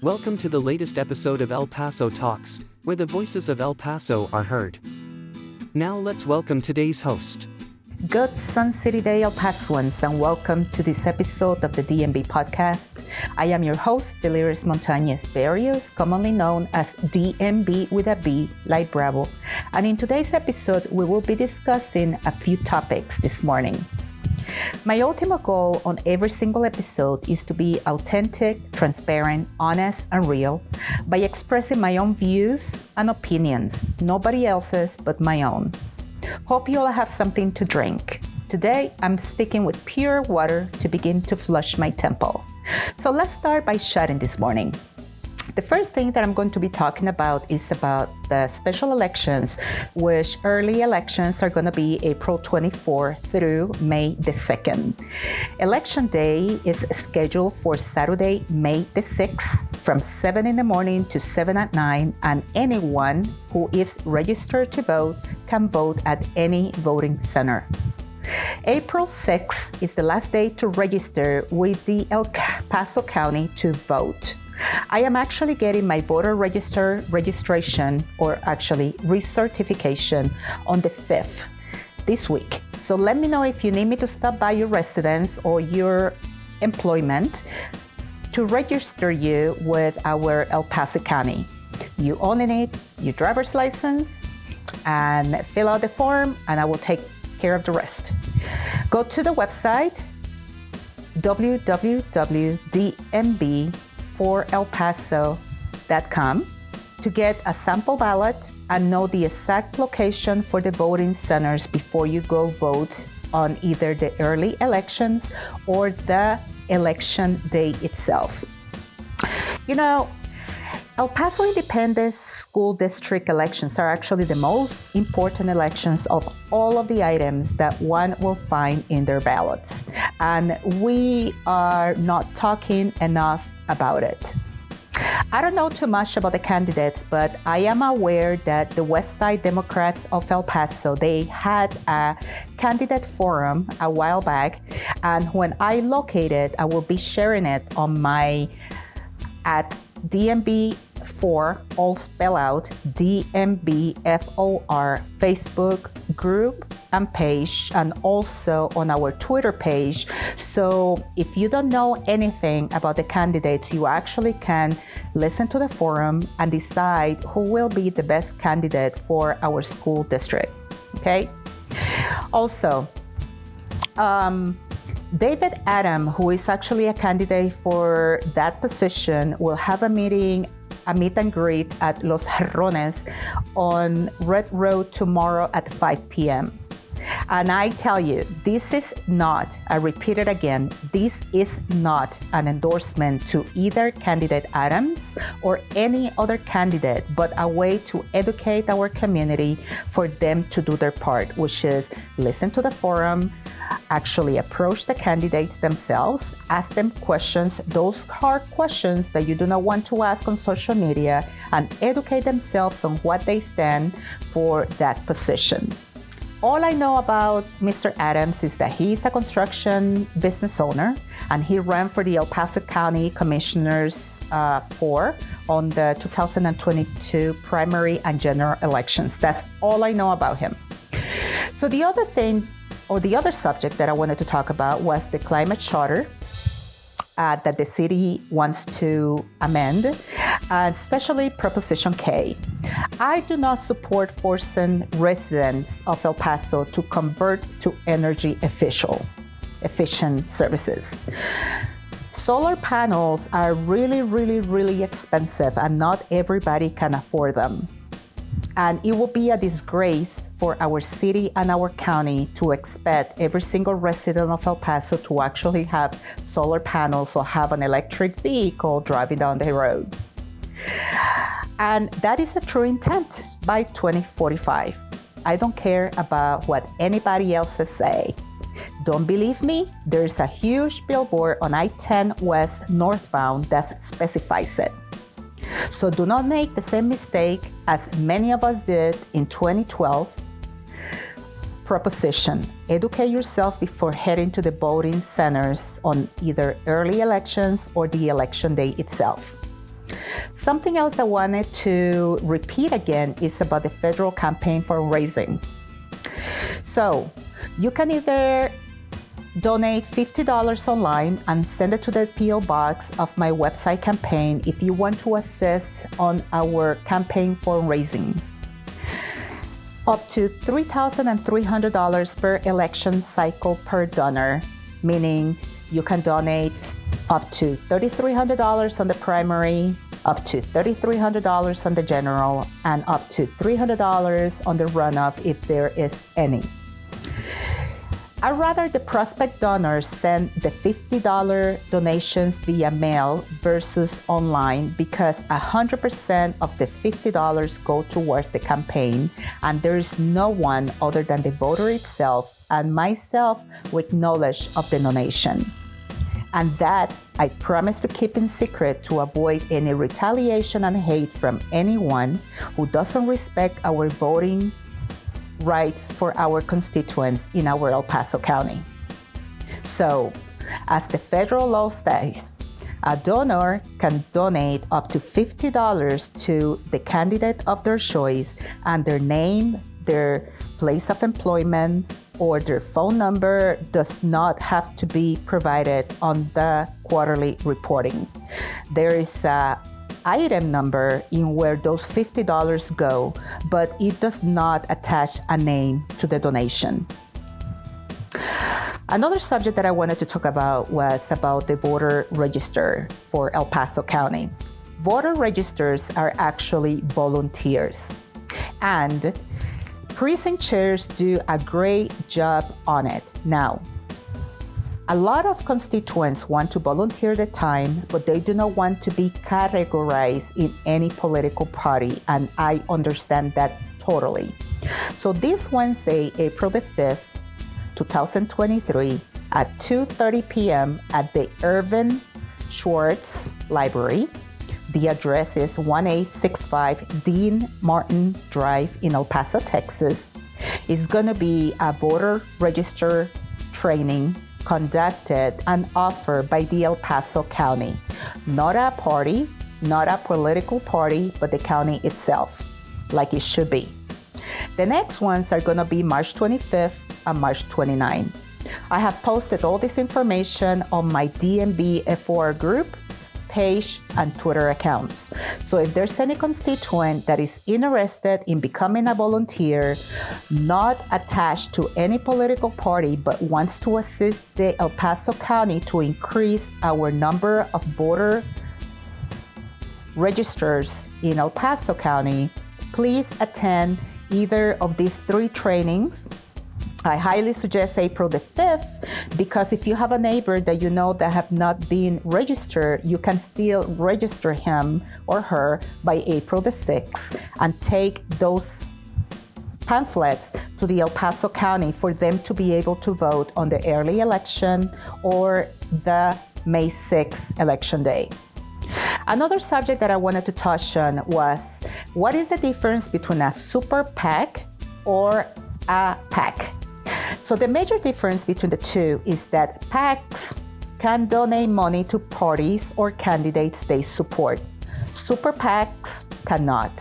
Welcome to the latest episode of El Paso Talks, where the voices of El Paso are heard. Now let's welcome today's host. Good Sun City Day, El Pasoans, and welcome to this episode of the DMB podcast. I am your host, Deliris Montañez Berrios, commonly known as DMB with a B, like Bravo. And in today's episode, we will be discussing a few topics this morning. My ultimate goal on every single episode is to be authentic, transparent, honest, and real by expressing my own views and opinions, nobody else's but my own. Hope you all have something to drink. Today, I'm sticking with pure water to begin to flush my temple. So let's start by shutting this morning. The first thing that I'm going to be talking about is about the special elections, which early elections are going to be April 24 through May the 2nd. Election day is scheduled for Saturday, May the 6th from 7 in the morning to 7 at night, and anyone who is registered to vote can vote at any voting center. April 6th is the last day to register with the El Paso County to vote. I am actually getting my voter register registration or actually recertification on the 5th this week. So let me know if you need me to stop by your residence or your employment to register you with our El Paso County. You only need your driver's license and fill out the form, and I will take care of the rest. Go to the website www.dmb.com for El Paso.com to get a sample ballot and know the exact location for the voting centers before you go vote on either the early elections or the election day itself. You know, El Paso Independent School District elections are actually the most important elections of all of the items that one will find in their ballots. And we are not talking enough about it. I don't know too much about the candidates, but I am aware that the West Side Democrats of El Paso, they had a candidate forum a while back, and when I locate it, I will be sharing it on my at DMB for all spell out DMBFOR Facebook group and page and also on our Twitter page. So if you don't know anything about the candidates, you actually can listen to the forum and decide who will be the best candidate for our school district. Okay? Also, um, David Adam, who is actually a candidate for that position, will have a meeting a meet and greet at Los Jarrones on Red Road tomorrow at 5 p.m. And I tell you, this is not, I repeat it again, this is not an endorsement to either candidate Adams or any other candidate, but a way to educate our community for them to do their part, which is listen to the forum, actually approach the candidates themselves, ask them questions, those hard questions that you do not want to ask on social media, and educate themselves on what they stand for that position. All I know about Mr. Adams is that he's a construction business owner and he ran for the El Paso County Commissioners uh, for on the 2022 primary and general elections. That's all I know about him. So the other thing or the other subject that I wanted to talk about was the climate charter uh, that the city wants to amend, especially Proposition K. I do not support forcing residents of El Paso to convert to energy efficient, efficient services. Solar panels are really, really, really expensive, and not everybody can afford them. And it will be a disgrace for our city and our county to expect every single resident of El Paso to actually have solar panels or have an electric vehicle driving down the road. And that is a true intent by 2045. I don't care about what anybody else say. Don't believe me? There's a huge billboard on I 10 West northbound that specifies it. So do not make the same mistake as many of us did in 2012 proposition educate yourself before heading to the voting centers on either early elections or the election day itself. Something else I wanted to repeat again is about the federal campaign for raising. So you can either donate $50 online and send it to the PO box of my website campaign if you want to assist on our campaign for raising. Up to $3,300 per election cycle per donor, meaning you can donate up to $3,300 on the primary, up to $3,300 on the general, and up to $300 on the runoff if there is any. I'd rather the prospect donors send the $50 donations via mail versus online because 100% of the $50 go towards the campaign, and there is no one other than the voter itself and myself with knowledge of the donation. And that I promise to keep in secret to avoid any retaliation and hate from anyone who doesn't respect our voting rights for our constituents in our El Paso County. So, as the federal law states, a donor can donate up to $50 to the candidate of their choice and their name, their place of employment, or their phone number does not have to be provided on the quarterly reporting. There is a item number in where those $50 go, but it does not attach a name to the donation. Another subject that I wanted to talk about was about the voter register for El Paso County. Voter registers are actually volunteers, and precinct chairs do a great job on it. Now, a lot of constituents want to volunteer the time, but they do not want to be categorized in any political party, and I understand that totally. So this Wednesday, April the 5th, 2023, at 2:30 p.m. at the Irving Schwartz Library. The address is 1865 Dean Martin Drive in El Paso, Texas. It's going to be a voter register training conducted and offered by the El Paso County. Not a party, not a political party, but the county itself, like it should be. The next ones are going to be March 25th and March 29th. I have posted all this information on my DMB FOR group page, and Twitter accounts. So if there's any constituent that is interested in becoming a volunteer, not attached to any political party, but wants to assist the El Paso County to increase our number of voter registers in El Paso County, please attend either of these three trainings I highly suggest April the 5th because if you have a neighbor that you know that have not been registered, you can still register him or her by April the 6th and take those pamphlets to the El Paso County for them to be able to vote on the early election or the May 6th election day. Another subject that I wanted to touch on was what is the difference between a super PAC or a PAC? So the major difference between the two is that PACs can donate money to parties or candidates they support. Super PACs cannot.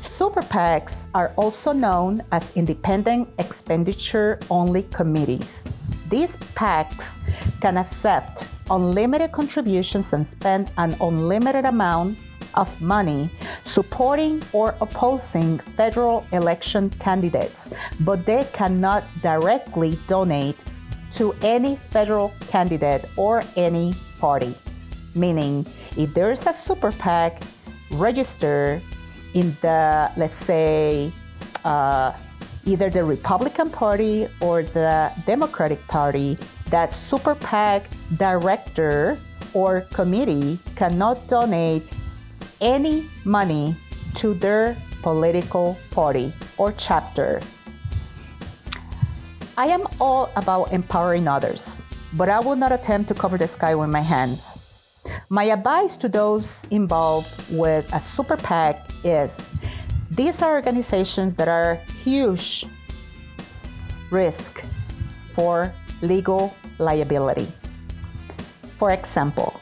Super PACs are also known as independent expenditure only committees. These PACs can accept unlimited contributions and spend an unlimited amount of money supporting or opposing federal election candidates, but they cannot directly donate to any federal candidate or any party. Meaning, if there is a super PAC registered in the, let's say, uh, either the Republican Party or the Democratic Party, that super PAC director or committee cannot donate any money to their political party or chapter. I am all about empowering others, but I will not attempt to cover the sky with my hands. My advice to those involved with a super PAC is these are organizations that are huge risk for legal liability. For example,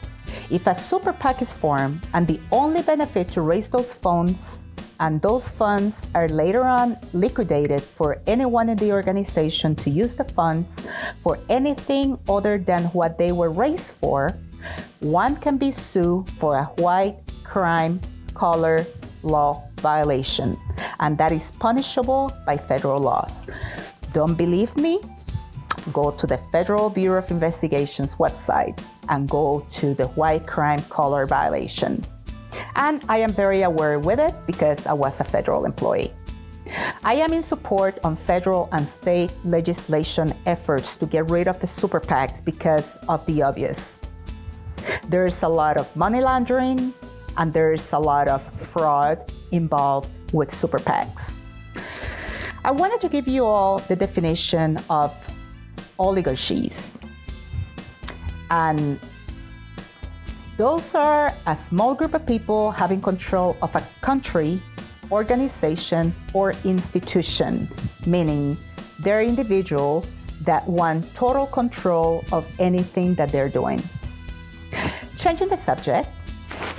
If a super PAC is formed and the only benefit to raise those funds and those funds are later on liquidated for anyone in the organization to use the funds for anything other than what they were raised for, one can be sued for a white crime color law violation, and that is punishable by federal laws. Don't believe me? Go to the Federal Bureau of Investigation's website and go to the white crime color violation. And I am very aware with it because I was a federal employee. I am in support on federal and state legislation efforts to get rid of the super PACs because of the obvious. There's a lot of money laundering and there's a lot of fraud involved with super PACs. I wanted to give you all the definition of oligarchies. And those are a small group of people having control of a country, organization, or institution, meaning they're individuals that want total control of anything that they're doing. Changing the subject,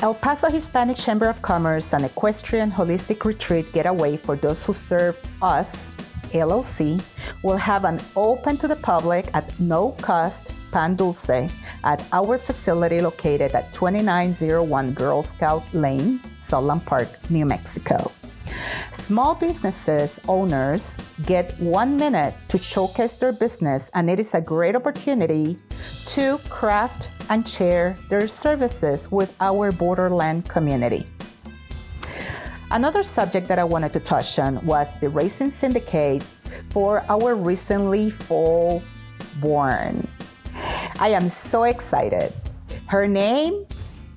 El Paso Hispanic Chamber of Commerce and Equestrian Holistic Retreat Getaway for those who serve us, LLC, will have an open to the public at no cost pan dulce at our facility located at 2901 Girl Scout Lane, Sunland Park, New Mexico. Small businesses owners get one minute to showcase their business, and it is a great opportunity to craft and share their services with our borderland community. Another subject that I wanted to touch on was the Racing Syndicate for our recently fall born. I am so excited. Her name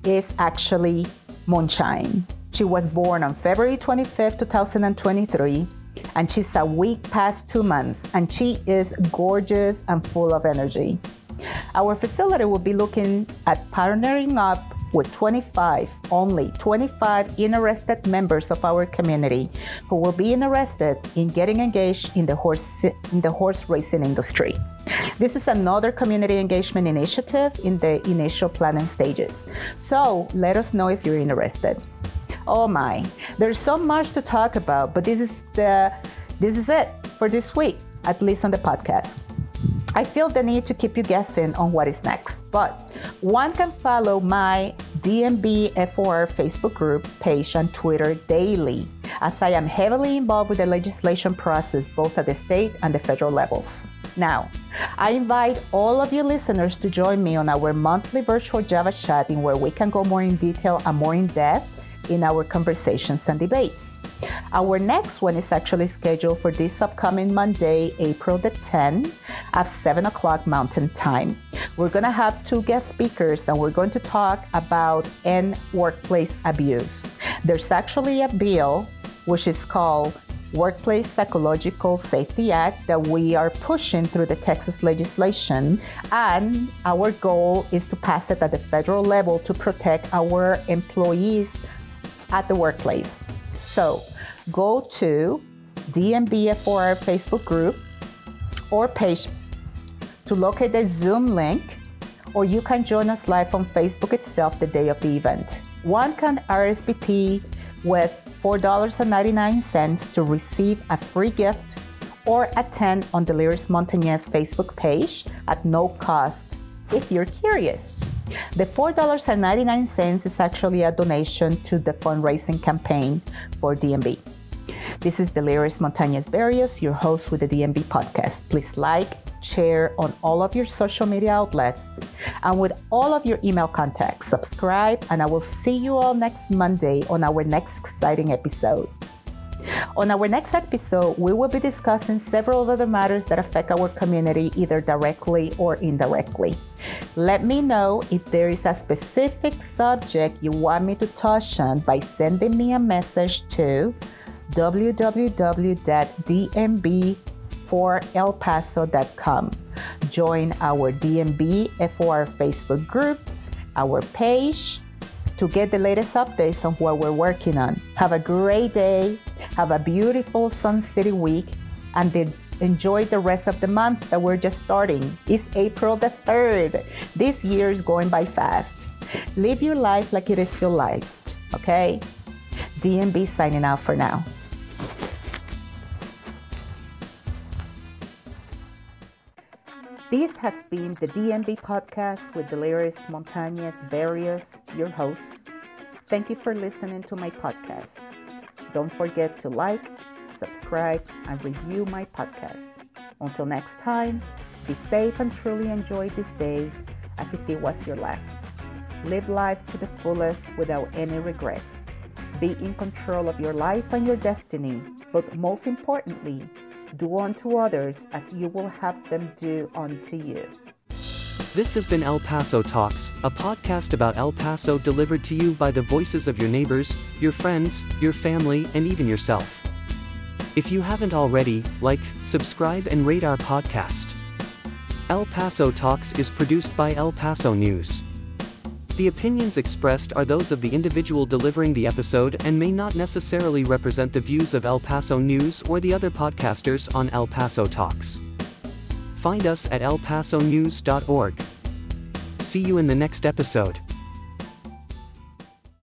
is actually Moonshine. She was born on February 25th, 2023, and she's a week past two months, and she is gorgeous and full of energy. Our facility will be looking at partnering up with 25, only 25 interested members of our community who will be interested in getting engaged in the horse in the horse racing industry. This is another community engagement initiative in the initial planning stages. So let us know if you're interested. Oh my, there's so much to talk about, but this is the this is it for this week, at least on the podcast. I feel the need to keep you guessing on what is next, but one can follow my DMB FOR Facebook group page on Twitter daily, as I am heavily involved with the legislation process both at the state and the federal levels. Now, I invite all of you listeners to join me on our monthly virtual Java chatting where we can go more in detail and more in depth in our conversations and debates. Our next one is actually scheduled for this upcoming Monday, April the 10th at 7 o'clock Mountain Time. We're going to have two guest speakers and we're going to talk about end workplace abuse. There's actually a bill which is called Workplace Psychological Safety Act that we are pushing through the Texas legislation. And our goal is to pass it at the federal level to protect our employees at the workplace. So go to DMBFOR Facebook group or page to locate the Zoom link, or you can join us live on Facebook itself the day of the event. One can RSVP with $4.99 to receive a free gift or attend on Deliris Montañez Facebook page at no cost if you're curious. The $4.99 is actually a donation to the fundraising campaign for DMB. This is Deliris Montañez Berrios, your host with the DMB podcast. Please like, share on all of your social media outlets and with all of your email contacts. Subscribe, and I will see you all next Monday on our next exciting episode. On our next episode, we will be discussing several other matters that affect our community either directly or indirectly. Let me know if there is a specific subject you want me to touch on by sending me a message to www.dmb4elpaso.com. Join our DMB FOR Facebook group, our page, to get the latest updates on what we're working on. Have a great day, have a beautiful Sun City week, and enjoy the rest of the month that we're just starting. It's April the 3rd. This year is going by fast. Live your life like it is your last, okay? DMB signing out for now. This has been the DMB podcast with Deliris Montañez Berrios, your host. Thank you for listening to my podcast. Don't forget to like, subscribe, and review my podcast. Until next time, be safe and truly enjoy this day as if it was your last. Live life to the fullest without any regrets. Be in control of your life and your destiny, but most importantly, do unto others as you will have them do unto you. This has been El Paso Talks, a podcast about El Paso delivered to you by the voices of your neighbors, your friends, your family, and even yourself. If you haven't already, like, subscribe, and rate our podcast. El Paso Talks is produced by El Paso News. The opinions expressed are those of the individual delivering the episode and may not necessarily represent the views of El Paso News or the other podcasters on El Paso Talks. Find us at elpasonews.org. See you in the next episode.